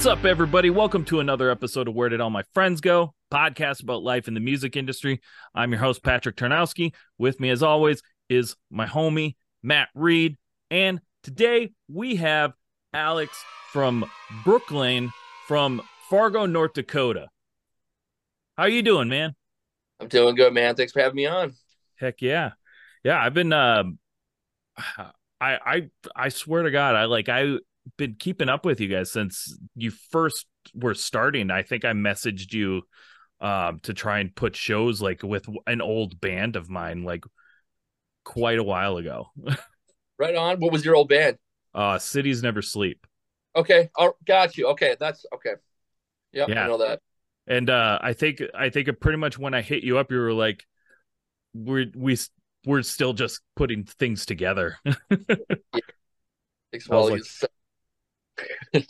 What's up, everybody? Welcome to another episode of Where Did All My Friends Go? Podcast about life in the music industry. I'm your host, Patrick Tarnowski. With me, as always, is my homie, Matt Reed. And today we have Alex from Brooklane from Fargo, North Dakota. How you doing, man? I'm doing good, man. Thanks for having me on. Heck yeah. Yeah, I've been um I I I swear to God, I like I been keeping up with you guys since you first were starting. I think I messaged you um to try and put shows like with an old band of mine like quite a while ago. right on. What was your old band? Uh Cities Never Sleep. Okay. Oh, got you. Okay, that's okay. Yep, yeah, I know that. And uh I think I think pretty much when I hit you up, you were like, "We're we we're still just putting things together." yeah. Like,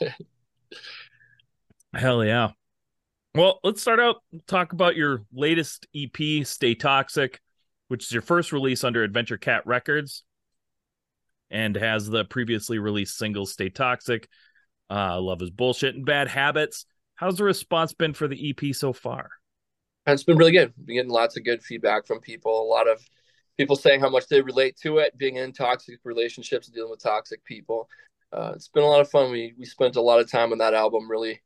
Hell yeah. Well, let's start out talk about your latest EP, Stay Toxic, which is your first release under Adventure Cat Records and has the previously released singles Stay Toxic, uh, Love is Bullshit, and Bad Habits. How's the response been for the EP so far? It's been really good. Been getting lots of good feedback from people. A lot of people saying how much they relate to it, being in toxic relationships dealing with toxic people uh, it's been a lot of fun. We we spent a lot of time on that album, really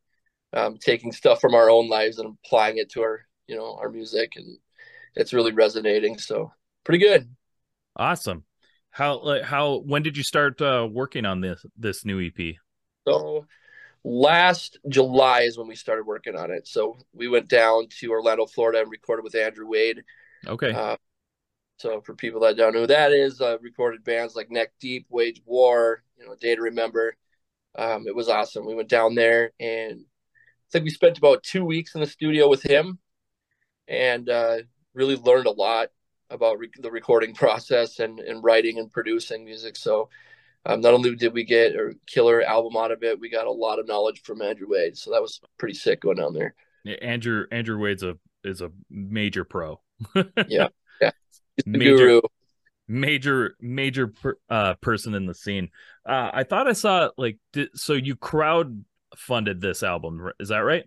um, taking stuff from our own lives and applying it to our you know our music, and it's really resonating. So pretty good. Awesome. How how when did you start uh, working on this this new EP? So last July is when we started working on it. So we went down to Orlando, Florida, and recorded with Andrew Wade. Okay. Uh, so for people that don't know who that is, uh, recorded bands like Neck Deep, Wage War, you know, Day to Remember. Um, it was awesome. We went down there and I think we spent about two weeks in the studio with him and uh, really learned a lot about re- the recording process and, and writing and producing music. So um, not only did we get a killer album out of it, we got a lot of knowledge from Andrew Wade. So that was pretty sick going down there. Yeah, Andrew Andrew Wade's a is a major pro. yeah, yeah, major, guru. major major per, uh person in the scene. Uh i thought i saw like did, so you crowd funded this album is that right?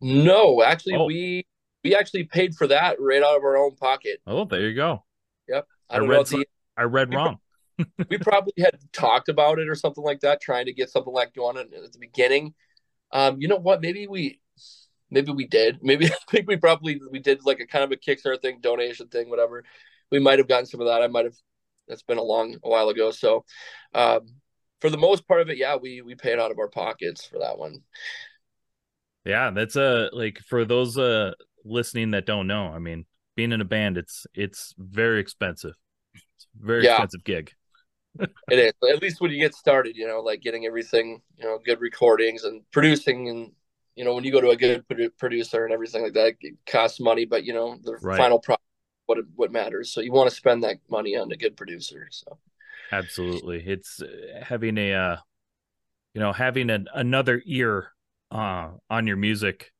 No actually oh. we we actually paid for that right out of our own pocket. Oh there you go. Yep. I, I read the, i read wrong. we probably had talked about it or something like that trying to get something like going at the beginning. Um you know what? Maybe we maybe we did maybe i think we probably we did like a kind of a kickstarter thing donation thing whatever we might have gotten some of that. I might have. That's been a long a while ago. So, um, for the most part of it, yeah, we we paid out of our pockets for that one. Yeah, that's a uh, like for those uh listening that don't know. I mean, being in a band, it's it's very expensive. It's very yeah. expensive gig. it is. At least when you get started, you know, like getting everything, you know, good recordings and producing and you know, when you go to a good producer and everything like that, it costs money, but you know, the right. final product what what matters. So you want to spend that money on a good producer. So absolutely, it's uh, having a uh, you know having an, another ear uh, on your music,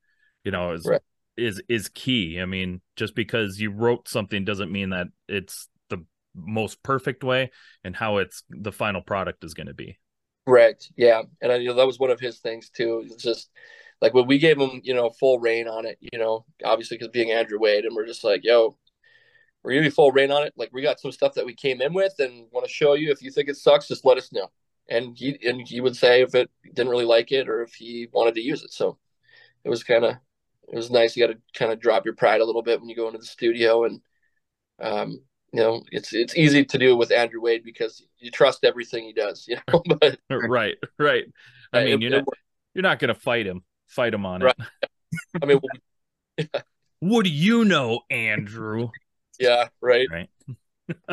you know, is right. is is key. I mean, just because you wrote something doesn't mean that it's the most perfect way and how it's the final product is going to be. Correct. Yeah, and I, you know, that was one of his things too. It's just like when we gave him, you know, full reign on it, you know, obviously because being Andrew Wade, and we're just like, yo, we're gonna be full reign on it. Like we got some stuff that we came in with and want to show you. If you think it sucks, just let us know. And he and he would say if it didn't really like it or if he wanted to use it. So it was kind of it was nice. You got to kind of drop your pride a little bit when you go into the studio and um you know it's it's easy to do with Andrew Wade because you trust everything he does. You know, but right, right. I mean, it, you're not you're not gonna fight him, fight him on right. it. I mean. Yeah. What do you know, Andrew? Yeah, right. Right.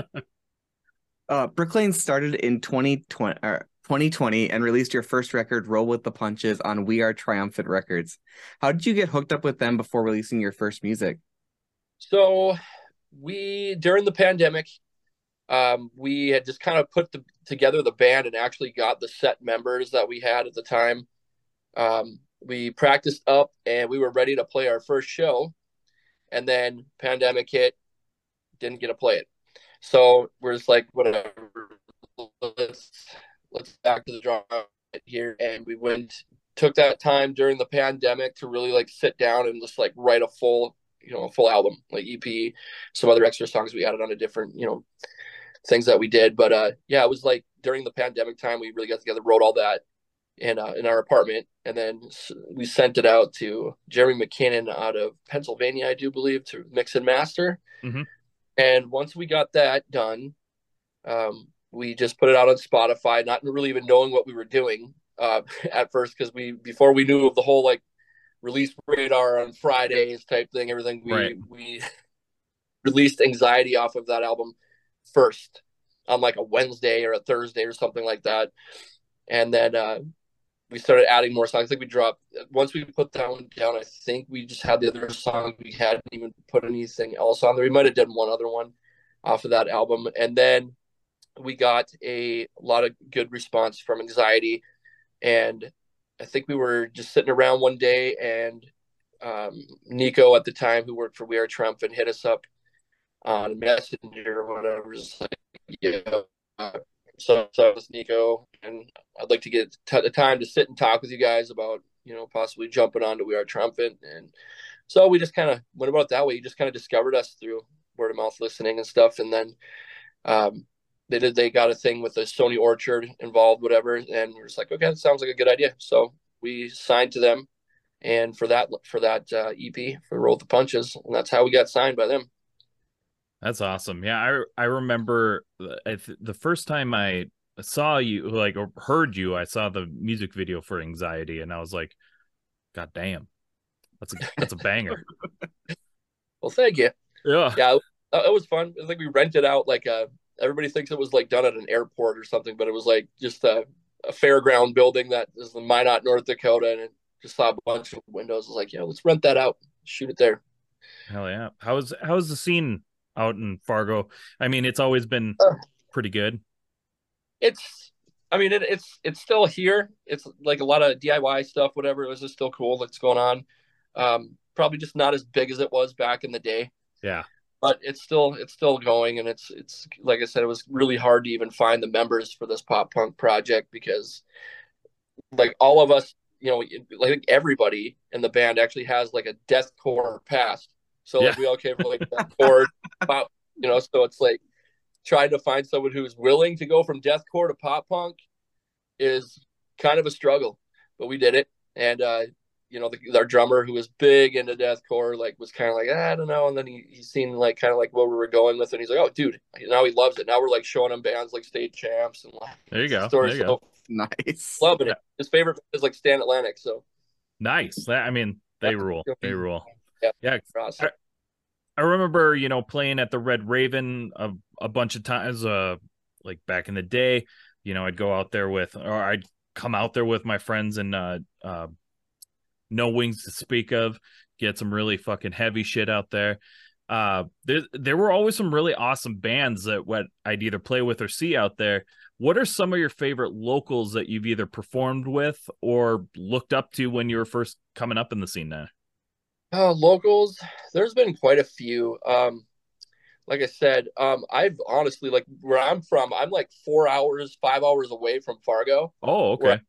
uh, Brooklane started in 2020, uh, 2020 and released your first record, Roll with the Punches, on We Are Triumphant Records. How did you get hooked up with them before releasing your first music? So, we, during the pandemic, um, we had just kind of put the, together the band and actually got the set members that we had at the time. Um, we practiced up and we were ready to play our first show. And then pandemic hit didn't get to play it. So we're just like, whatever. Let's let's back to the drawing here, and we went took that time during the pandemic to really like sit down and just like write a full you know a full album like ep some other extra songs we added on a different you know things that we did but uh yeah it was like during the pandemic time we really got together wrote all that in uh, in our apartment and then we sent it out to jeremy mckinnon out of pennsylvania i do believe to mix and master Mhm. and once we got that done um we just put it out on spotify not really even knowing what we were doing uh, at first because we before we knew of the whole like release radar on Fridays type thing, everything we Right. we released anxiety off of that album first on like a Wednesday or a Thursday or something like that, and then uh, we started adding more songs. I think we dropped once we put that one down. I think we just had the other song. We hadn't even put anything else on there. We might have done one other one off of that album, and then we got a lot of good response from anxiety and I think we were just sitting around one day, and um, Nico at the time, who worked for We Are Triumphant hit us up on Messenger or whatever. Just like, yeah, uh, so so Nico, and I'd like to get t- the time to sit and talk with you guys about you know possibly jumping onto We Are Triumphant, and so we just kind of went about that way. You just kind of discovered us through word of mouth listening and stuff, and then. Um, they did they got a thing with the Sony Orchard involved, whatever, and we are just like, okay, that sounds like a good idea. So we signed to them, and for that for that uh, EP for Roll the Punches, and that's how we got signed by them. That's awesome. Yeah, I I remember the- I th- the first time I saw you, like or heard you, I saw the music video for Anxiety, and I was like, God damn, that's a that's a banger. Well, thank you. yeah. Yeah, it, was fun. I think we rented out like a. Everybody thinks it was like done at an airport or something, but it was like just a, a fairground building that is in Minot, North Dakota, and it just saw a bunch of windows. I was like, yeah, let's rent that out, shoot it there. Hell yeah. How's how's the scene out in Fargo? I mean, it's always been pretty good. it's I mean it, it's it's still here. It's like a lot of DIY stuff, whatever. It was just still cool that's going on. Um, probably just not as big as it was back in the day, Yeah. but it's still it's still going, and it's it's like I said, it was really hard to even find the members for this pop punk project because like all of us, you know, like everybody in the band actually has like a deathcore past. So like we all came from like deathcore, pop, you know. So it's like trying to find someone who's willing to go from deathcore to pop punk is kind of a struggle, but we did it. And uh, you know, the, our drummer who was big into deathcore, like was kind of like "Ah, I don't know, and then he he seen like kind of like what we were going with, and he's like, oh, dude, now he loves it. Now we're like showing him bands like State Champs and like There you go. stories. There you go. Nice. loving it. His favorite is like Stand Atlantic. So Nice. I mean, they Yeah. rule. They rule. Yeah. Yeah. awesome. I remember, you know, playing at the Red Raven a, a bunch of times, uh, like back in the day. You know, I'd go out there with, or I'd come out there with my friends and uh, uh, no wings to speak of. Get some really fucking heavy shit out there. Uh, there there were always some really awesome bands that what I'd either play with or see out there. What are some of your favorite locals that you've either performed with or looked up to when you were first coming up in the scene? Now, Uh, locals, there's been quite a few. Um, like I said, um, I've honestly like where I'm from, I'm like four hours, five hours away from Fargo. oh, okay,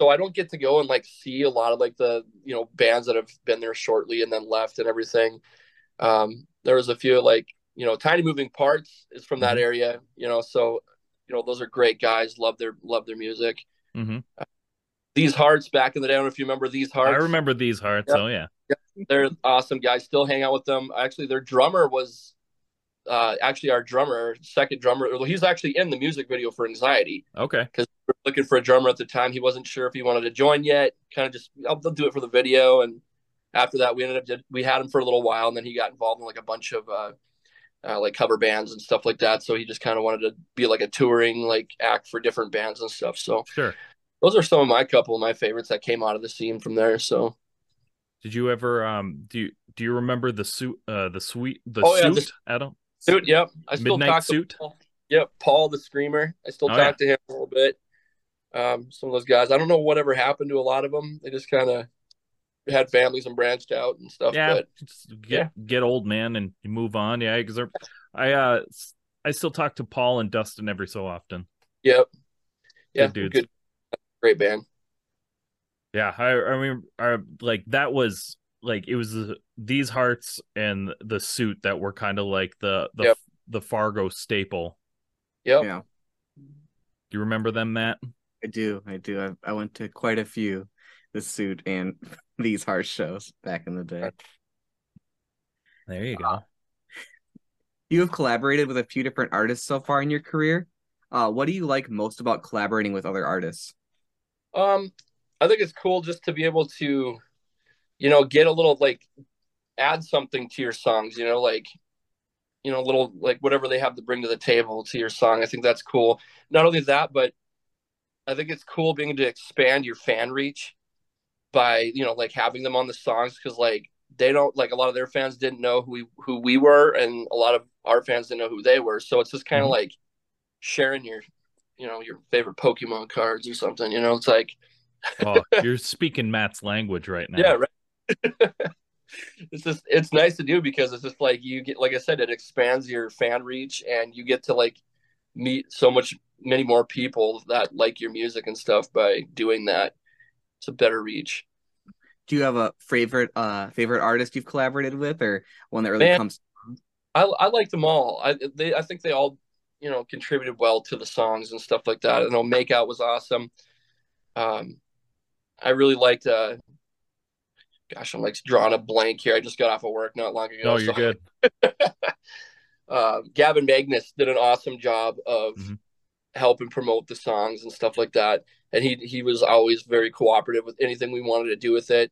so I don't get to go and like see a lot of like the you know bands that have been there shortly and then left and everything. Um, there was a few like you know Tiny Moving Parts is from that Mhm. area, you know, so you know those are great guys. Love their love their music. Mm-hmm. These Hearts back in the day, I don't know if you remember These Hearts. I remember these hearts. Yep. Oh yeah. They're awesome guys. Still hang out with them. Actually, their drummer was uh, actually our drummer, second drummer. Well, he's actually in the music video for Anxiety. Okay. Because we were looking for a drummer at the time. He wasn't sure if he wanted to join yet. Kind of just, I'll, I'll do it for the video. And after that, we ended up did, we had him for a little while, and then he got involved in like a bunch of uh, uh, like cover bands and stuff like that. So he just kind of wanted to be like a touring like act for different bands and stuff. So Sure. those are some of my couple of my favorites that came out of the scene from there. So Did you ever um do you do you remember the suit uh the suite the Oh, yeah, suit the- Adam? Dude, yep. I still Midnight talk Suit? to Paul. Yep, Paul the Screamer. I still Oh, talk to him a little bit. Um, some of those guys. I don't know whatever happened to a lot of them. They just kind of had families and branched out and stuff. Yeah, But get get old man and you move on. Yeah, because I uh I still talk to Paul and Dustin every so often. yep. Yeah, Good good. Great band. Yeah, I I mean, I, like that was like it was the, these hearts and the suit that were kind of like the the Yep. the Fargo staple. Yep. Yeah, Do you remember them, Matt? I do. I do. I, I went to quite a few, the suit and these hearts shows back in the day. There you go. You have collaborated with a few different artists so far in your career. Uh, what do you like most about collaborating with other artists? Um, I think it's cool just to be able to, you know, get a little like add something to your songs, you know, like you know, little like whatever they have to bring to the table to your song. I think that's cool. Not only that, but I think it's cool being able to expand your fan reach by, you know, like having them on the songs because like they don't like a lot of their fans didn't know who we who we were and a lot of our fans didn't know who they were. So it's just kind of Mhm. like sharing your you know, your favorite Pokemon cards or something, you know, it's like Oh, you're speaking Matt's language right now. yeah, right. it's just it's nice to do because it's just like you get like I said, it expands your fan reach and you get to like meet so much many more people that like your music and stuff by doing that. It's a better reach. Do you have a favorite uh favorite artist you've collaborated with, or one that really Man. comes? I I like them all. I they I think they all you know contributed well to the songs and stuff like that. I know Make Out was awesome. Um, I really liked. uh Gosh, I'm like drawing a blank here. I just got off of work not long ago. No, you're so- good. uh, Gavin Magnus did an awesome job of Mhm. helping promote the songs and stuff like that. And he he was always very cooperative with anything we wanted to do with it,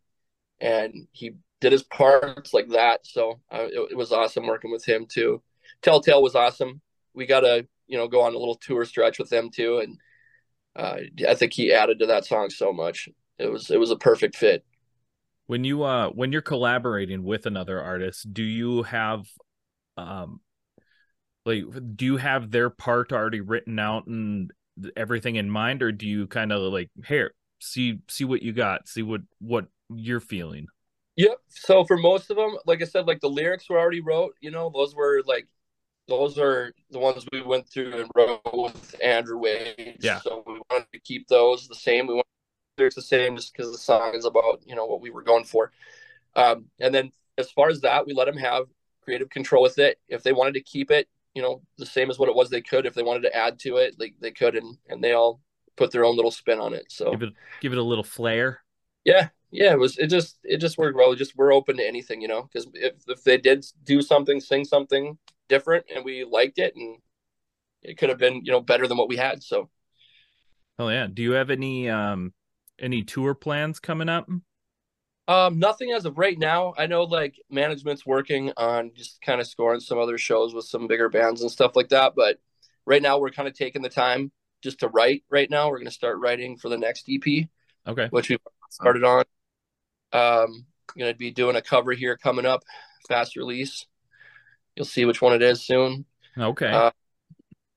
and he did his parts like that. So uh, it, it was awesome working with him too. Telltale was awesome. We got to you know go on a little tour stretch with them too, and uh, I think he added to that song so much. It was it was a perfect fit. When you uh when you're collaborating with another artist, do you have um like do you have their part already written out and everything in mind or do you kind of like here see see what you got, see what what you're feeling? Yep. So for most of them, like I said, like the lyrics were already wrote. You know, those were like, those are the ones we went through and wrote with Andrew Wade. Yeah. So we wanted to keep those the same. We want the lyrics the same just because the song is about you know what we were going for. Um, and then as far as that, we let them have creative control with it. If they wanted to keep it, you know, the same as what it was, they could. If they wanted to add to it, like they could, and and they all put their own little spin on it. So Give it give it a little flair. yeah, yeah, it was. It just it just worked well. Just we're open to anything, you know. Because if if they did do something, sing something different, and we liked it, and it could have been you know better than what we had. So Oh yeah. Do you have any um any tour plans coming up? um, nothing as of right now. I know like management's working on just kind of scoring some other shows with some bigger bands and stuff like that. But right now we're kind of taking the time just to write. Right now we're going to start writing for the next EP. Okay. which we've started on. Um, going to be doing a cover here coming up, fast release. You'll see which one it is soon. Okay. Uh,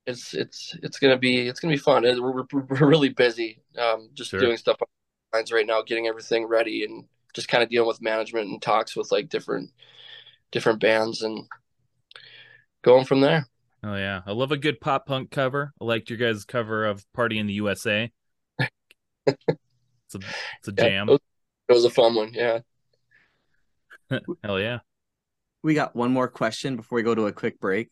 It's it's it's gonna be it's gonna be fun. We're, we're, we're really busy, um, just Sure. doing stuff on lines right now, getting everything ready, and just kind of dealing with management and talks with like different different bands and going from there. Oh yeah, I love a good pop punk cover. I liked your guys' cover of "Party in the USA." it's a it's a Yeah, jam. it, was, it was a fun one. Yeah. Hell yeah! We got one more question before we go to a quick break.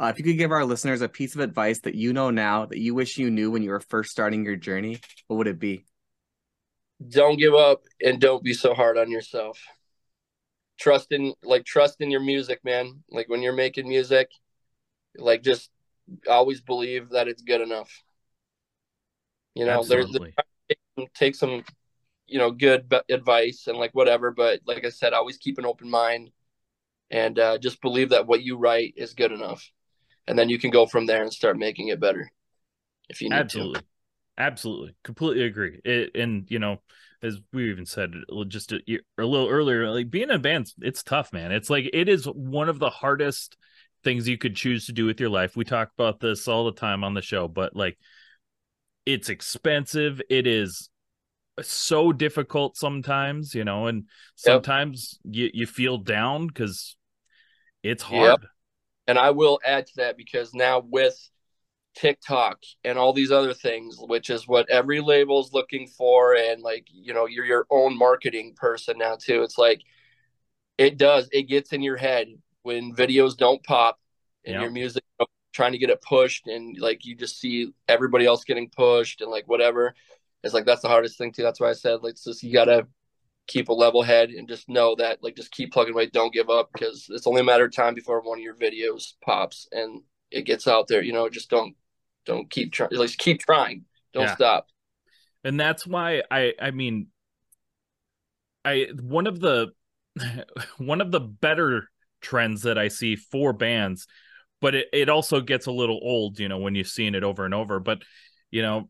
Uh, if you could give our listeners a piece of advice that you know now that you wish you knew when you were first starting your journey, what would it be? don't give up and don't be so hard on yourself trust in like trust in your music man like when you're making music like just always believe that it's good enough you know there's Absolutely. take some you know good b- advice and like whatever but like i said always keep an open mind and uh, just believe that what you write is good enough and then you can go from there and start making it better if you need Absolutely. Absolutely. Completely agree. It, and, you know, as we even said just a, a little earlier, like being in a band, it's tough, man. It's like it is one of the hardest things you could choose to do with your life. We talk about this all the time on the show, but like it's expensive. It is so difficult sometimes, you know, and sometimes you, you feel down because it's hard. And I will add to that because now with TikTok and all these other things, which is what every label is looking for. And like, you know, you're your own marketing person now too. It's like it does, it gets in your head when videos don't pop and Yeah. your music trying to get it pushed and like you just see everybody else getting pushed and like whatever. It's like that's the hardest thing too. That's why I said like just you gotta keep a level head and just know that like just keep plugging away, don't give up because it's only a matter of time before one of your videos pops and it gets out there. You know, just don't don't keep trying. Like keep trying. Don't Yeah. stop. and that's why i i mean i one of the one of the better trends that i see for bands but it, it also gets a little old you know when you've seen it over and over but you know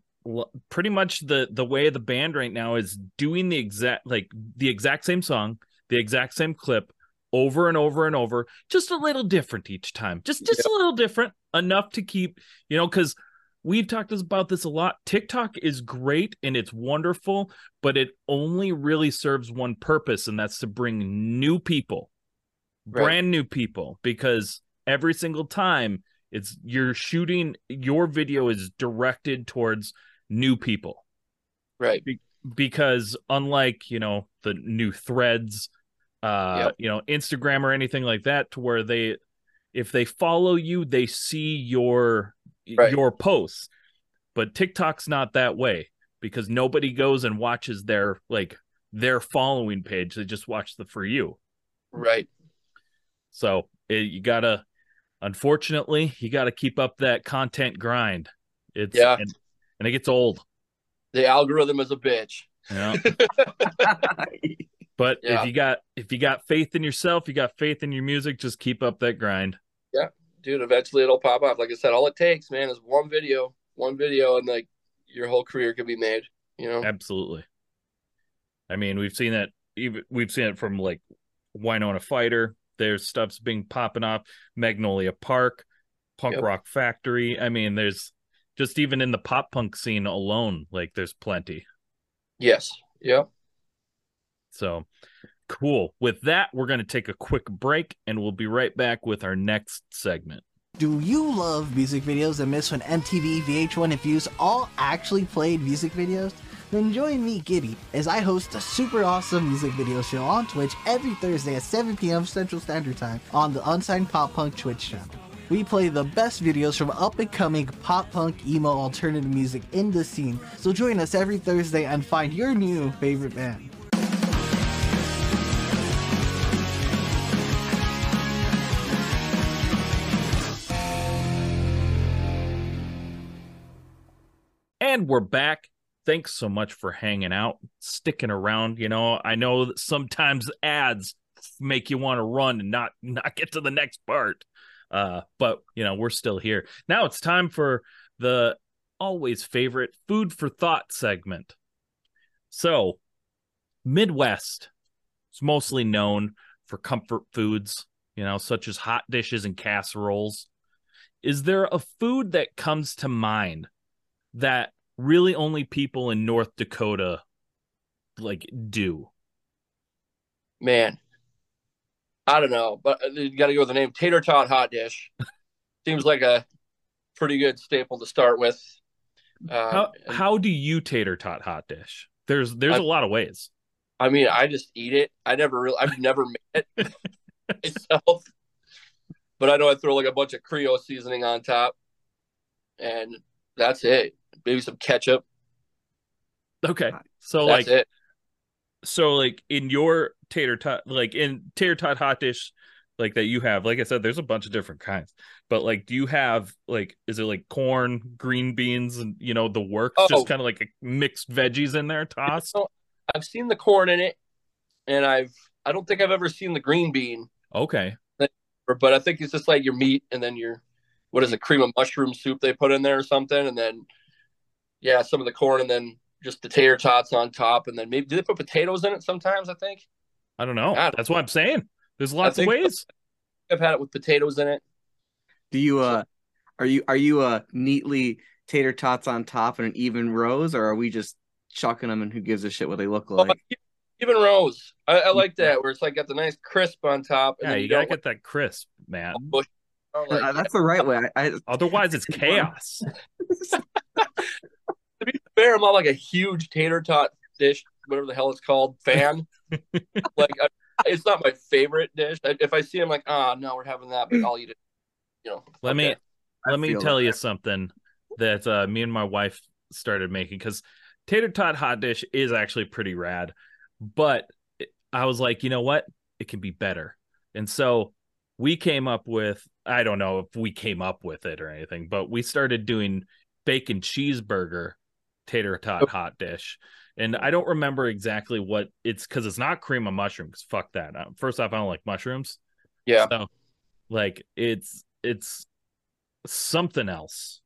pretty much the the way the band right now is doing the exact like the exact same song the exact same clip over and over and over just a little different each time just just a little different enough to keep you know because we've talked about this a lot tiktok is great and it's wonderful but it only really serves one purpose and that's to bring new people Right. brand new people because every single time it's you're shooting your video is directed towards new people Right. because unlike you know the new threads uh Yep. you know instagram or anything like that to where they if they follow you they see your Right. your posts but tiktok's not that way because nobody goes and watches their like their following page they just watch the for you Right. so it, you gotta unfortunately you gotta keep up that content grind it's Yeah. and, and it gets old The algorithm is a bitch. yeah But Yeah. if you got if you got faith in yourself, you got faith in your music, just keep up that grind. Yeah. Dude, eventually it'll pop up. Like I said, all it takes, man, is one video, one video, and like your whole career could be made. You know? Absolutely. I mean, we've seen that even we've seen it from like Wine on a Fighter. There's stuff's being popping off. Magnolia Park, Punk Yep. Rock Factory. I mean, there's just even in the pop punk scene alone, like there's plenty. Yes. Yep. So cool. With that, we're going to take a quick break and we'll be right back with our next segment. Do you love music videos that miss when MTV, VH1, and Fuse all actually played music videos? Then join me, Gibby, as I host a super awesome music video show on Twitch every Thursday at 7 p.m. Central Standard Time on the Unsigned Pop Punk Twitch channel. We play the best videos from up and coming pop punk, emo, alternative music in the scene, so join us every Thursday and find your new favorite band. And we're back. Thanks so much for hanging out, sticking around. You know, I know that sometimes ads make you want to run and not not get to the next part. Uh, but you know, we're still here. Now it's time for the always favorite food for thought segment. So, Midwest is mostly known for comfort foods, you know, such as hot dishes and casseroles. Is there a food that comes to mind that really only people in North Dakota like do? Man. I don't know, but uh, you got to go with the name tater tot hot dish. Seems like a pretty good staple to start with. Um, How and- how do you tater tot hot dish? There's there's I- a lot of ways. I mean, I just eat it. I never really, I've never made it myself, but I know I throw like a bunch of Creole seasoning on top, and that's it. Maybe some ketchup. Okay. So That's like it. So like in your tater tot like in tater tot hot dish like that you have like i said there's a bunch of different kinds but like do you have like is it like corn green beans and you know the works Oh. just kind of like mixed veggies in there tossed So, I've seen the corn in it, and I've I don't think I've ever seen the green bean, okay. But I think it's just like your meat and then your what is it, cream of mushroom soup they put in there or something, and then yeah, some of the corn and then just the tater tots on top, and then maybe do they put potatoes in it sometimes? I think i don't know I don't- that's what i'm saying there's lots of ways I've had it with potatoes in it. Do you uh are you are you uh neatly tater tots on top in an even rows or are we just chucking them and who gives a shit what they look Oh, like? even rows. I, I like that where it's like got the nice crisp on top. And yeah then you gotta don't get that crisp man like bush. I'm like, Uh, that's the right way. I, I Otherwise, it's chaos. to be fair, I'm not like a huge tater tot dish, whatever the hell it's called, fan. like, I, it's not my favorite dish. I, if I see, I'm like, ah, no, we're having that, but I'll eat it. You know. Let me okay. I let me tell that. you something that uh, me and my wife started making because tater tot hot dish is actually pretty rad, but I was like, you know what, it can be better, and so we came up with I don't know if we came up with it or anything, but we started doing bacon cheeseburger tater tot hot dish. And I don't remember exactly what it's because it's not cream of mushrooms. Fuck that. Uh, First off, I don't like mushrooms. Yeah. So, like, it's it's something else.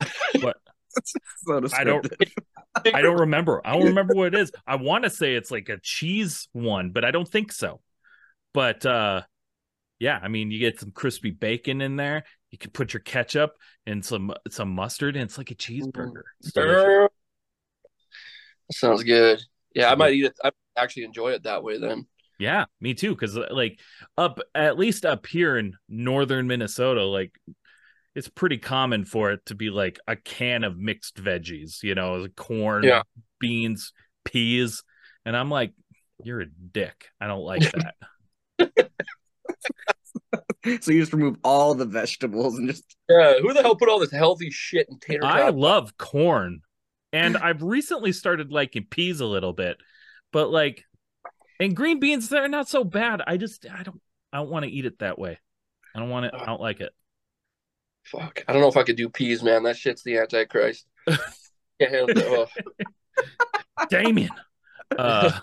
But I don't. I don't remember. I don't remember what it is. I want to say it's like a cheese one, but I don't think so. But uh yeah, I mean you get some crispy bacon in there. You can put your ketchup and some some mustard and it's like a cheeseburger. It's delicious. Err. Sounds good. Yeah, I might eat it. I actually enjoy it that way then. Yeah, me too. Because uh, like up at least up here in northern Minnesota, like it's pretty common for it to be like a can of mixed veggies, you know, corn, Yeah. beans, peas. And I'm like, you're a dick. I don't like that. so you just remove all the vegetables and just Yeah, who the hell put all this healthy shit in tater I tot? love corn. And I've recently started liking peas a little bit. But like and green beans, they're not so bad. I just I don't I don't want to eat it that way. I don't want it. I don't like it. Fuck, I don't know if I could do peas, man. That shit's the antichrist. Can't handle it. Oh. Damien. Uh,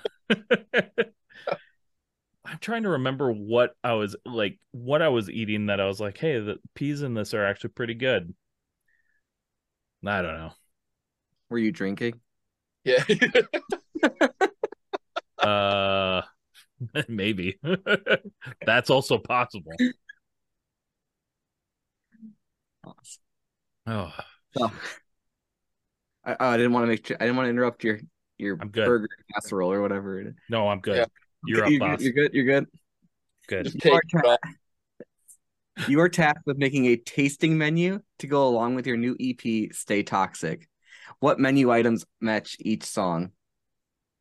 I'm trying to remember what I was like, what I was eating that I was like, hey, the peas in this are actually pretty good. I don't know. Were you drinking? Yeah. Uh, maybe that's also possible. Oh, So, I, oh, I didn't want to make. I didn't want to interrupt your your I'm good. burger casserole or whatever. it is. no, I'm good. Yeah. You're up, you're, boss. You're good. You're good. Good. You are, ta- you are tasked with making a tasting menu to go along with your new EP, Stay Toxic. What menu items match each song?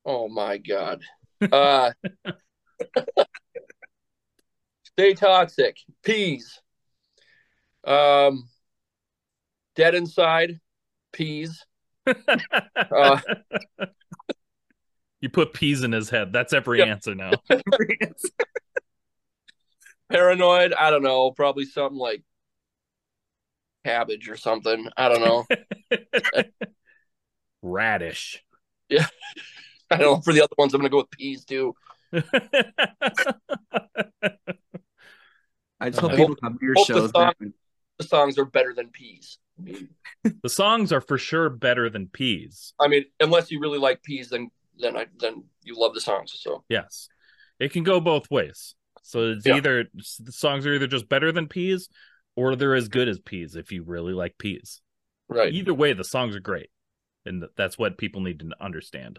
Oh my god. Uh Stay toxic. Peas. Um Dead inside. Peas. Uh, you put peas in his head. That's every Yep. answer now. Paranoid. I don't know. Probably something like cabbage or something. I don't know. Radish. Yeah. I don't know. For the other ones, I'm gonna go with peas too. I just hope I people come to your hope the song- The songs are better than peas. I mean, the songs are for sure better than peas. I mean, unless you really like peas, then then I then you love the songs. So Yes. It can go both ways. So it's Yeah. either the songs are either just better than peas or they're as good as peas if you really like peas. right, Either way, the songs are great. And that's what people need to understand.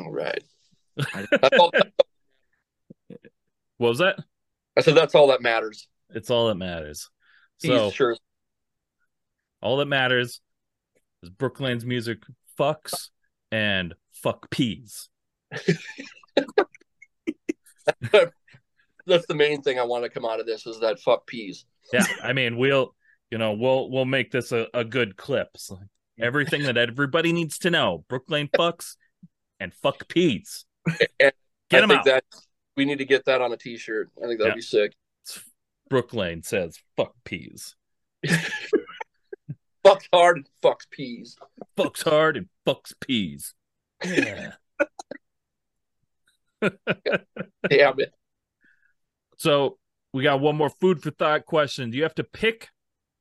all right. I- That's What was that? I said that's all that matters. It's all that matters. Peas So sure. all that matters is Brooklane's music fucks and fuck peas. That's the main thing I want to come out of this is that fuck peas. Yeah, I mean we'll you know we'll we'll make this a, a good clip. So everything that everybody needs to know. Brooklane fucks and fuck peas. Get I them out. that we need to get that on a T-shirt. I think that'd Yeah. be sick. Brooklane says fuck peas. Fucks hard and fucks peas. Fucks hard and fucks peas. Yeah. Damn it. So we got one more food for thought question. Do you have to pick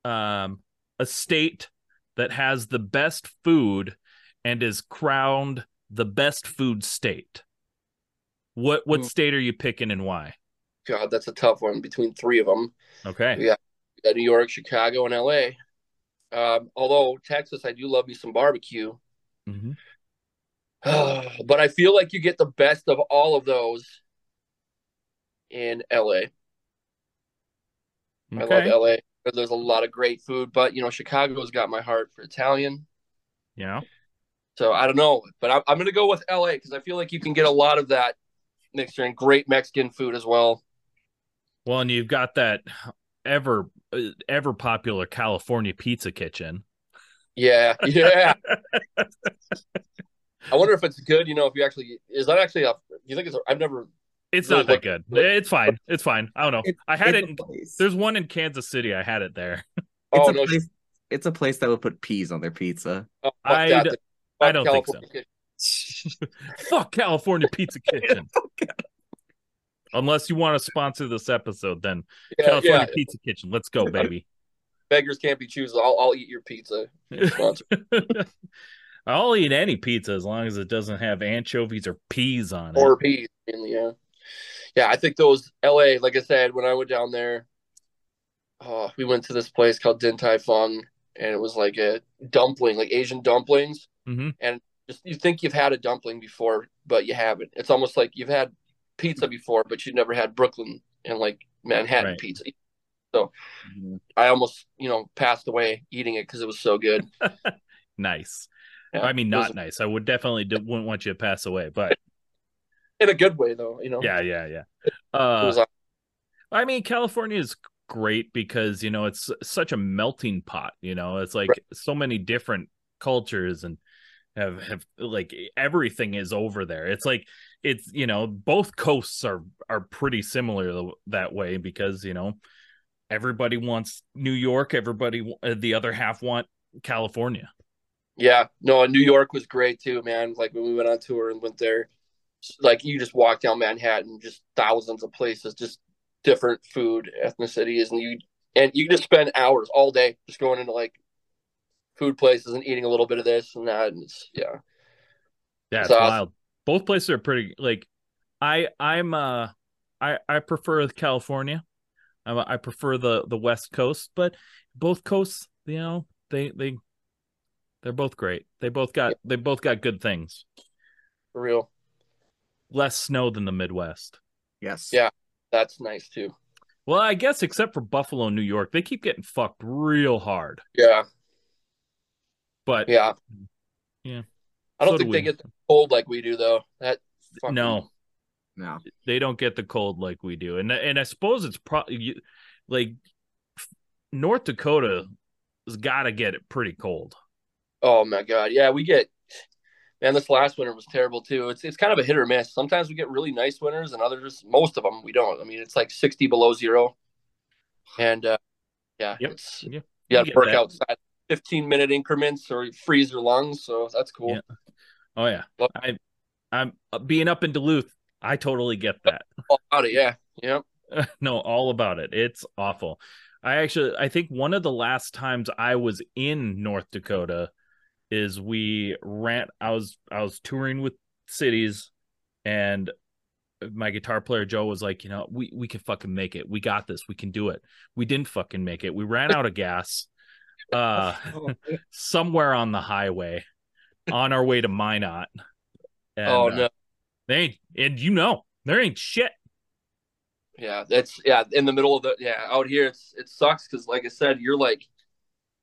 um, a state that has the best food and is crowned the best food state? What what Hmm. state are you picking and why? God, that's a tough one between three of them. Okay. Yeah. New York, Chicago, and L.A. Um, although Texas, I do love me some barbecue. Mhm. but I feel like you get the best of all of those in LA. I love LA. There's a lot of great food, but you know, Chicago's got my heart for Italian. Yeah. So I don't know, but I'm, I'm going to go with LA because I feel like you can get a lot of that mixture and great Mexican food as well. Well, and you've got that ever uh, ever popular California pizza kitchen. Yeah, yeah. I wonder if it's good. You know, if you actually is that actually a? You think it's? A, I've never. It's not that good. It's fine. It's fine. I don't know. It's- I had it. In, there's one in Kansas City. I had it there. Oh, it's oh a no, place. It's a place that would put peas on their pizza. Oh, fuck I that. I don't think so. Fuck California Pizza Kitchen. Unless you want to sponsor this episode, then Yeah, California yeah. Pizza Kitchen. Let's go, baby. Beggars can't be choosers. I'll, I'll eat your pizza. I'll eat any pizza as long as it doesn't have anchovies or peas on it. or peas. mainly, Yeah, yeah. I think those L.A. Like I said, when I went down there, oh, we went to this place called Din Tai Fung, and it was like a dumpling, like Asian dumplings. Mhm. And just you think you've had a dumpling before, but you haven't. It's almost like you've had pizza before, but you've never had Brooklyn and like Manhattan Right. pizza. So I almost, you know, passed away eating it because it was so good. nice. Yeah, I mean, it was not nice. I would definitely do, wouldn't want you to pass away, but in a good way, though. You know, yeah, yeah, yeah. Uh, I mean, California is great because you know it's such a melting pot. You know, it's like Right. so many different cultures and have have like everything is over there. It's like it's you know both coasts are are pretty similar that way because you know everybody wants New York, everybody uh, the other half want California. Yeah, no, New York was great too, man. Like when we went on tour and went there, like you just walk down Manhattan, just thousands of places, just different food, ethnicities, and you and you just spend hours all day just going into like food places and eating a little bit of this and that, and it's yeah, Yeah, it's So- wild. Both places are pretty like I I'm uh I I prefer California. I I prefer the the West Coast, but both coasts, you know, they they they're both great. They both got they both got good things. for real. Less snow than the Midwest. Yes. Yeah. That's nice too. Well, I guess except for Buffalo, New York, they keep getting fucked real hard. Yeah, But yeah, Yeah. I don't So do think they we. get cold like we do though. That fucking, no, No. they don't get the cold like we do and and i suppose it's probably like north dakota has got to get it pretty cold Oh my god, yeah, we get. Man, this last winter was terrible too. It's it's kind of a hit or miss. Sometimes we get really nice winters, and others, most of them, we don't. I mean, it's like sixty below zero, and uh, yeah, Yep. it's Yep. you got to work that. outside fifteen minute increments or freeze your lungs. So that's cool. Yeah. oh yeah Well- i i'm uh, being up in duluth i totally get that All about it, yeah, yeah. no all about it it's awful i actually i think one of the last times i was in north dakota is we ran i was i was touring with cities and my guitar player joe was like you know we we can fucking make it. We got this. We can do it. We didn't fucking make it. We ran out of gas uh somewhere on the highway on our way to minot. And, oh uh, no, they ain't and you know there ain't shit. Yeah, that's yeah. In the middle of the yeah, out here, it's it sucks because like I said, you're like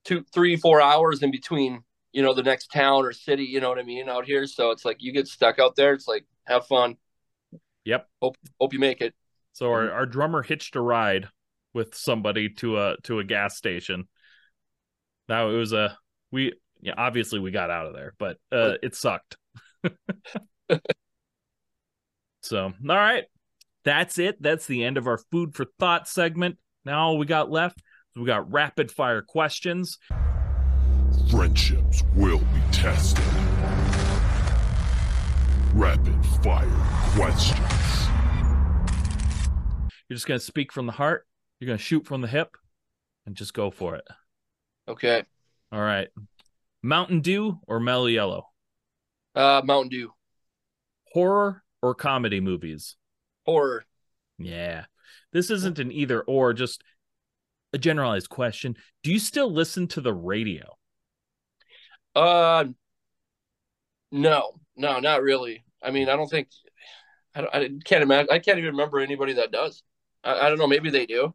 two, three, four hours in between. You know, the next town or city. You know what I mean? Out here, so it's like you get stuck out there. It's like have fun. Yep. Hope hope you make it. So our, our drummer hitched a ride with somebody to a to a gas station. Now it was a we yeah, obviously we got out of there, but uh it sucked. so all right. That's it. That's the end of our food for thought segment. Now all we got left we got rapid fire questions. Friendships will be tested. Rapid fire questions. You're just gonna speak from the heart, you're gonna shoot from the hip, and just go for it. Okay. All right. Mountain Dew or Mellow Yellow? Uh, Mountain Dew Horror or comedy movies? horror. Yeah. This isn't an either or, just a generalized question. Do you still listen to the radio? Uh, no, no, not really. I mean, I don't think. I, don't, I can't imagine. I can't even remember anybody that does. I, I don't know. Maybe they do.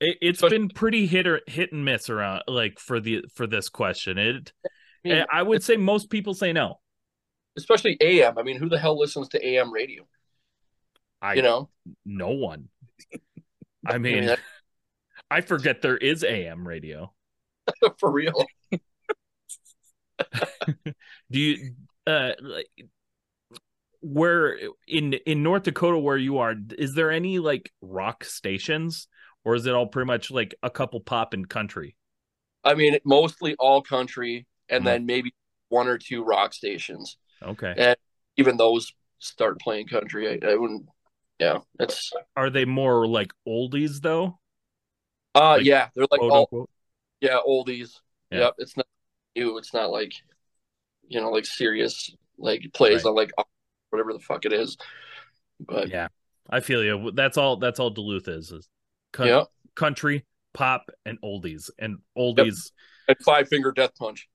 It, it's Especially- been pretty hit or hit and miss around like for the for this question. It I mean, I would say most people say no. especially AM. I mean, who the hell listens to AM radio? I You know, no one. I I mean, mean, I forget there is AM radio. for real. Do you uh like where in in North Dakota where you are is there any like rock stations or is it all pretty much like a couple pop and country? I mean, mostly all country, and Mhm. then maybe one or two rock stations. Okay. And even those start playing country. I, I wouldn't. Yeah, it's. Are they more like oldies though? Uh, Like, yeah, they're like all yeah oldies. Yeah. Yep, it's not new. It's not like, you know, like serious like plays Right. on like whatever the fuck it is. But Yeah. I feel you. That's all that's all Duluth is is yeah, country, pop and oldies. And oldies and five finger death punch.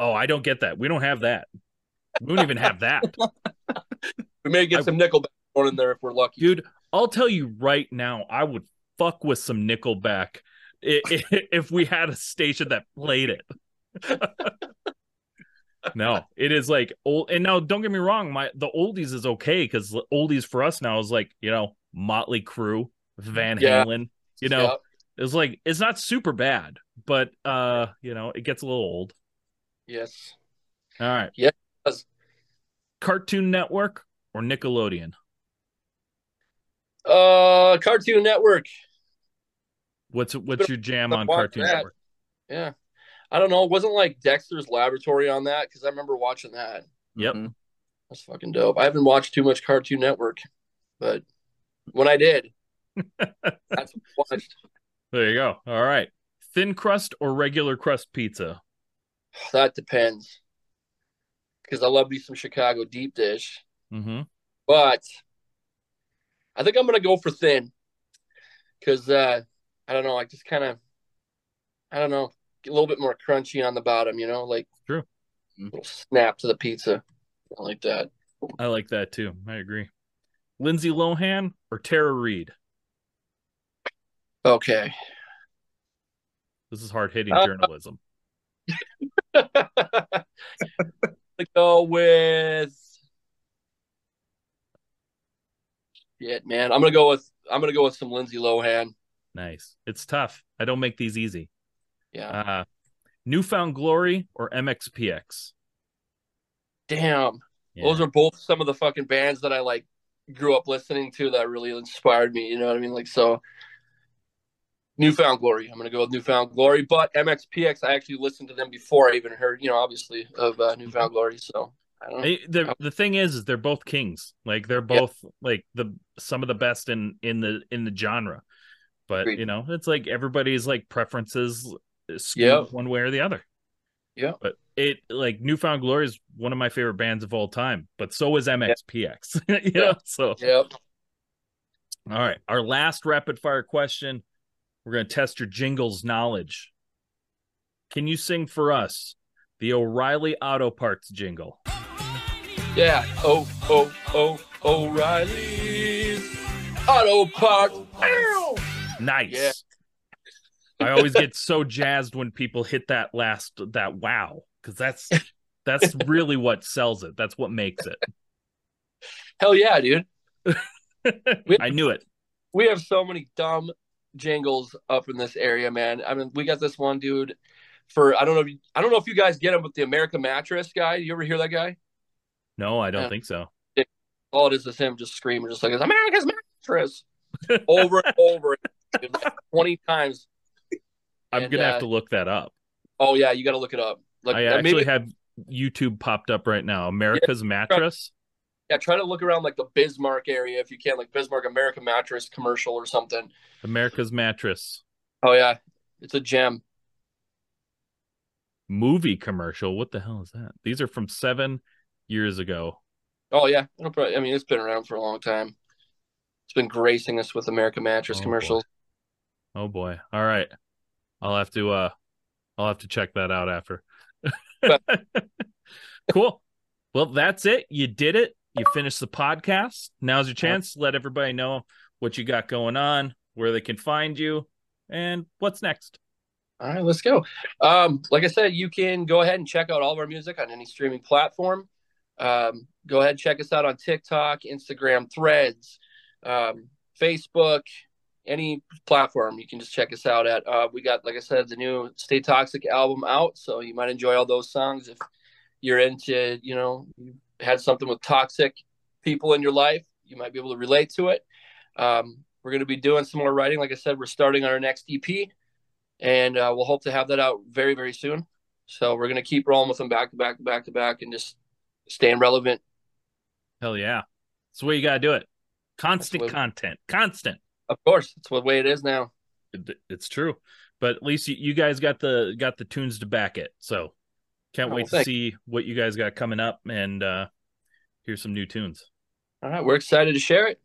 Oh, I don't get that. We don't have that. We don't even have that. We may get I- some Nickelback thrown in there if we're lucky. Dude, I'll tell you right now, I would fuck with some Nickelback if we had a station that played it. No, it is like old. And now, don't get me wrong, my the oldies is okay because oldies for us now is like you know Motley Crue, Van Yeah. Halen. You know, Yeah. it's like it's not super bad, but uh, you know, it gets a little old. Yes. All right. Yeah. Cartoon Network or Nickelodeon? Uh, Cartoon Network. What's what's your jam on Cartoon that. Network? Yeah. I don't know. It wasn't like Dexter's Laboratory on that because I remember watching that. Yep. Mhm. That's fucking dope. I haven't watched too much Cartoon Network, but when I did, that's what I watched. There you go. All right. Thin crust or regular crust pizza? That depends. Because I love me some Chicago deep dish, Mm-hmm. but I think I'm gonna go for thin. Because uh, I don't know. I just kind of, I don't know, get a little bit more crunchy on the bottom. You know, like True. little snap to the pizza. I like that. I like that too. I agree. Lindsay Lohan or Tara Reid? Okay. This is hard hitting Uh, journalism. to go with Shit, man. I'm gonna go with I'm gonna go with some Lindsay Lohan. Nice. It's tough. I don't make these easy. Yeah. Uh New Found Glory or MXPX? Damn. Yeah. Those are both some of the fucking bands that I like grew up listening to that really inspired me. You know what I mean? Like so New Found Glory. I'm gonna go with New Found Glory, but MXPX I actually listened to them before I even heard, you know, obviously of uh, New Found Glory. So I don't the the thing is, is they're both kings. Like they're both like the some of the best in in the in the genre. But Agreed. you know, it's like everybody's like preferences skew Yep. one way or the other. Yeah. But it like New Found Glory is one of my favorite bands of all time. But so is MXPX. you know, so Yep. all right. Our last rapid fire question. We're gonna test your jingles knowledge. Can you sing for us the O'Reilly Auto Parts jingle? Yeah. Oh, oh, oh, O'Reilly's Auto Parts. Nice. Yeah. I always get so jazzed when people hit that last that wow because that's that's really what sells it. That's what makes it. Hell yeah, dude. I knew it. We have so many dumb jingles up in this area, man. I mean, we got this one dude for I don't know if you, I don't know if you guys get him with the America mattress guy. You ever hear that guy? No, I don't Yeah. think so. All it is is him just screaming, just like it's America's mattress over and over, like twenty times. I'm And, gonna uh, have to look that up. Oh yeah, you got to look it up. Like I uh, actually maybe have YouTube popped up right now. America's mattress. yeah, try to look around like the Bismarck area if you can, like Bismarck America mattress commercial or something. America's mattress Oh yeah, it's a gem. movie commercial. What the hell is that? These are from seven years ago. Oh yeah, It'll probably, I mean it's been around for a long time. It's been gracing us with America mattress Oh, commercials. Oh boy. All right. I'll have to uh I'll have to check that out after. cool. Well, that's it. You did it. You finished the podcast. Now's your chance. Let everybody know what you got going on, where they can find you, And what's next? All right, let's go. Um, like I said, you can go ahead and check out all of our music on any streaming platform. Um, go ahead and check us out on TikTok, Instagram, Threads, um, Facebook, any platform. You can just check us out at. Uh, we got, like I said, the new Stay Toxic album out, so you might enjoy all those songs if you're into, you know, you had something with toxic people in your life. You might be able to relate to it. Um, we're going to be doing some more writing. Like I said, we're starting on our next EP, and uh, we'll hope to have that out very, very soon. So we're going to keep rolling with them back to back to back to back and just staying relevant. Hell yeah. That's the way you got to do it. Constant content. Constant. Of course, it's the way it is now. It- It's true. But at least you, you guys got the got the tunes to back it. So can't Oh, wait to see what you guys got coming up and uh here's some new tunes. All right, we're excited to share it.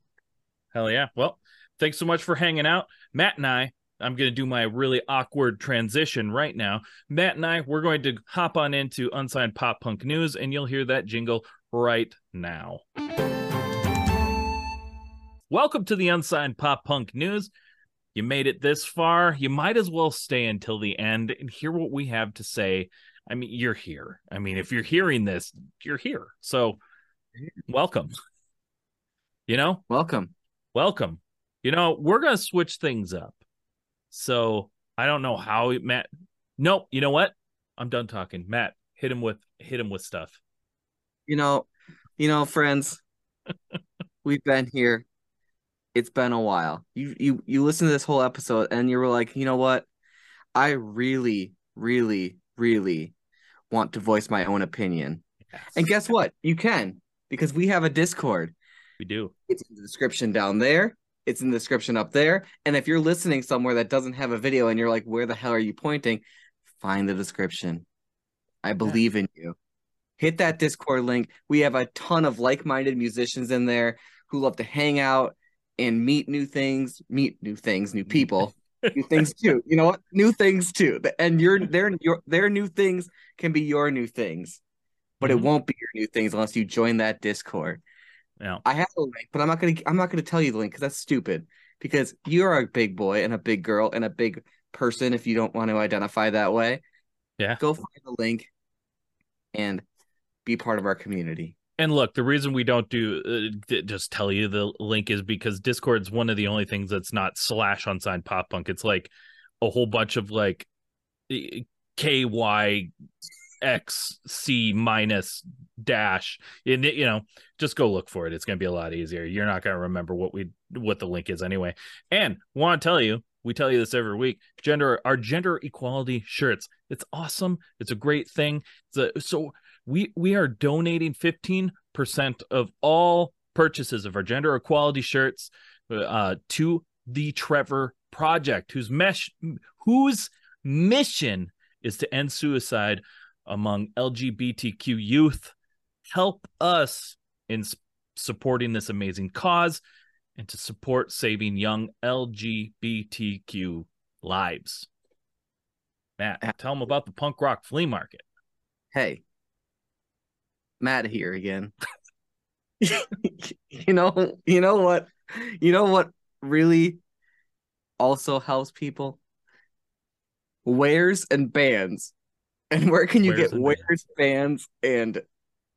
Hell yeah. Well, thanks so much for hanging out. Matt and I, I'm going to do my really awkward transition right now. Matt and I, we're going to hop on into Unsigned Pop Punk News, and you'll hear that jingle right now. Welcome to the Unsigned Pop Punk News. You made it this far. You might as well stay until the end and hear what we have to say. I mean, you're here. I mean, if you're hearing this, you're here. So, welcome. You know, Welcome. welcome. You know, we're gonna switch things up. So I don't know how Matt. No, You know what? I'm done talking. Matt, hit him with hit him with stuff. You know, you know, friends, we've been here. It's been a while. You you you listen to this whole episode and you were like, you know what? I really, really, really want to voice my own opinion. And guess what? You can because we have a Discord. We do. It's in the description down there. It's in the description up there. And if you're listening somewhere that doesn't have a video and you're like, where the hell are you pointing? Find the description. I believe in you. Hit that Discord link. We have a ton of like minded musicians in there who love to hang out and meet new things, meet new things, new people, new things too. You know what? New things too. And your their your their new things can be your new things, but Mhm. it won't be your new things unless you join that Discord. Yeah. I have a link, but I'm not gonna I'm not gonna tell you the link because that's stupid. Because you're a big boy and a big girl and a big person if you don't want to identify that way. Yeah. Go find the link and be part of our community. And look, the reason we don't do uh, just tell you the link is because Discord's one of the only things that's not slash unsigned pop punk. It's like a whole bunch of like K Y X C minus dash. And you know, just go look for it. It's gonna be a lot easier. You're not gonna remember what we what the link is anyway. And want to tell you, we tell you this every week. Gender our gender equality shirts. It's awesome. It's a great thing. It's a, so we we are donating 15% of all purchases of our gender equality shirts uh, to the Trevor Project, whose mesh whose mission is to end suicide among LGBTQ youth. Help us in supporting this amazing cause and to support saving young LGBTQ lives. Matt, tell them about the punk rock flea market. Hey, Matt here again. you know, you know what? You know what really also helps people? Wares and bands. And where can you Wares get and wares, bands, and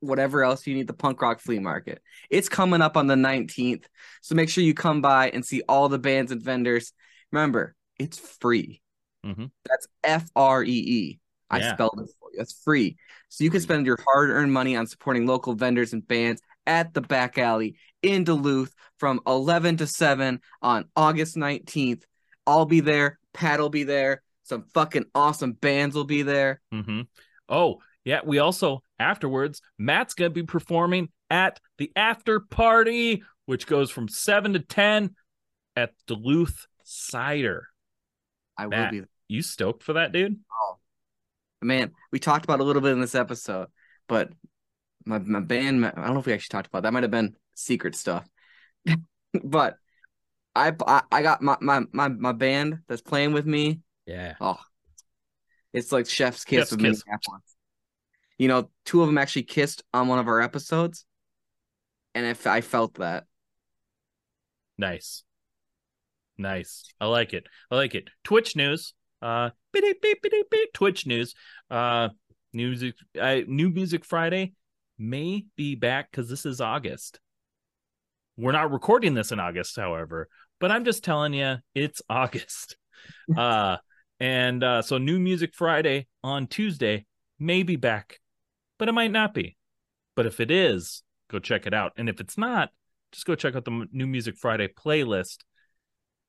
whatever else you need the punk rock flea market? It's coming up on the 19th. So make sure you come by and see all the bands and vendors. Remember, it's free. Mhm. That's F R E E. I Yeah. spelled it for you. That's free. So you can spend your hard earned money on supporting local vendors and bands at the back alley in Duluth from 11 to 7 on August 19th. I'll be there. Pat will be there. Some fucking awesome bands will be there. Mm-hmm. Oh, yeah. We also, afterwards, Matt's going to be performing at the after party, which goes from 7 to 10 at Duluth Cider. I will be You stoked for that, dude? Man, we talked about a little bit in this episode, but my my band, I don't know if we actually talked about that. Might have been secret stuff, but I, I I got my my my my band that's playing with me. Yeah. Oh, it's like Chef's Kiss Chef's with kiss. Minneapolis. You know, two of them actually kissed on one of our episodes, and if I felt that, Nice. Nice. I like it. I like it. Twitch news. Uh, beep, beep, beep, beep, Twitch news. Uh, music. Uh, New Music Friday may be back because this is August. We're not recording this in August, however, but I'm just telling you, it's August. uh, and uh, so New Music Friday on Tuesday may be back, but it might not be. But if it is, go check it out. And if it's not, just go check out the New Music Friday playlist,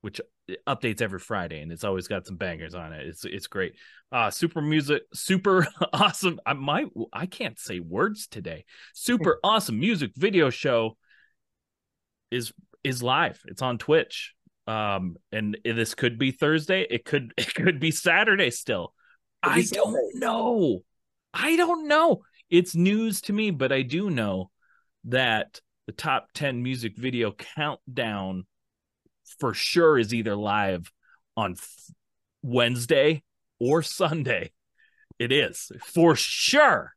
which updates every Friday, and it's always got some bangers on it. It's it's great. Uh super music, super awesome. I might I can't say words today. Super awesome music video show is is live. It's on Twitch. Um, and this could be Thursday. It could it could be Saturday still. I don't know. I don't know. It's news to me, but I do know that the top 10 music video countdown for sure is either live on Wednesday or Sunday. It is for sure.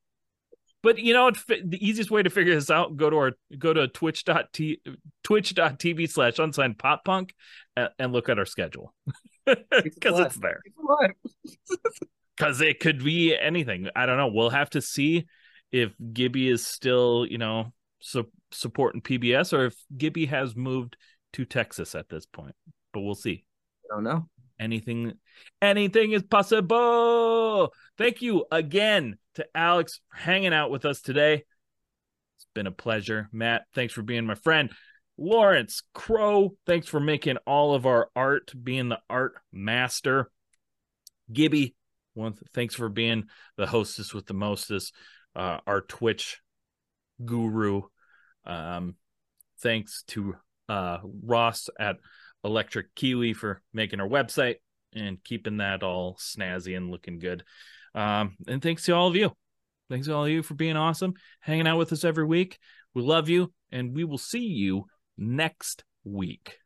But you know, the easiest way to figure this out, go to our go to twitch.t twitch.tv slash unsigned pop punk and, and look at our schedule. Because it's there. Because it could be anything. I don't know. We'll have to see if Gibby is still, you know, su- supporting PBS or if Gibby has moved to Texas at this point. But we'll see. I don't know. Anything anything is possible. Thank you again to Alex for hanging out with us today. It's been a pleasure. Matt, thanks for being my friend. Lawrence Crow, thanks for making all of our art, being the art master. Gibby, one thanks for being the hostess with the mostest, uh, our Twitch guru. Um, thanks to uh, Ross at Electric Kiwi for making our website and keeping that all snazzy and looking good. Um, and thanks to all of you. Thanks to all of you for being awesome, hanging out with us every week. We love you, and we will see you next week.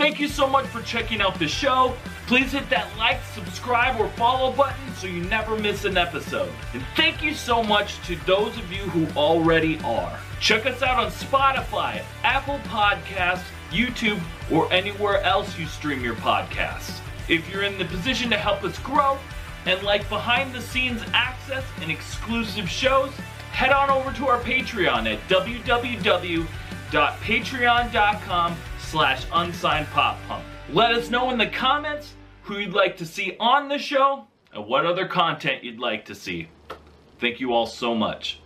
Thank you so much for checking out the show. Please hit that like, subscribe, or follow button so you never miss an episode. And thank you so much to those of you who already are. Check us out on Spotify, Apple Podcasts, YouTube, or anywhere else you stream your podcasts. If you're in the position to help us grow and like behind the scenes access and exclusive shows, head on over to our Patreon at www.patreon.com slash unsigned pop punk. Let us know in the comments who you'd like to see on the show and what other content you'd like to see. Thank you all so much.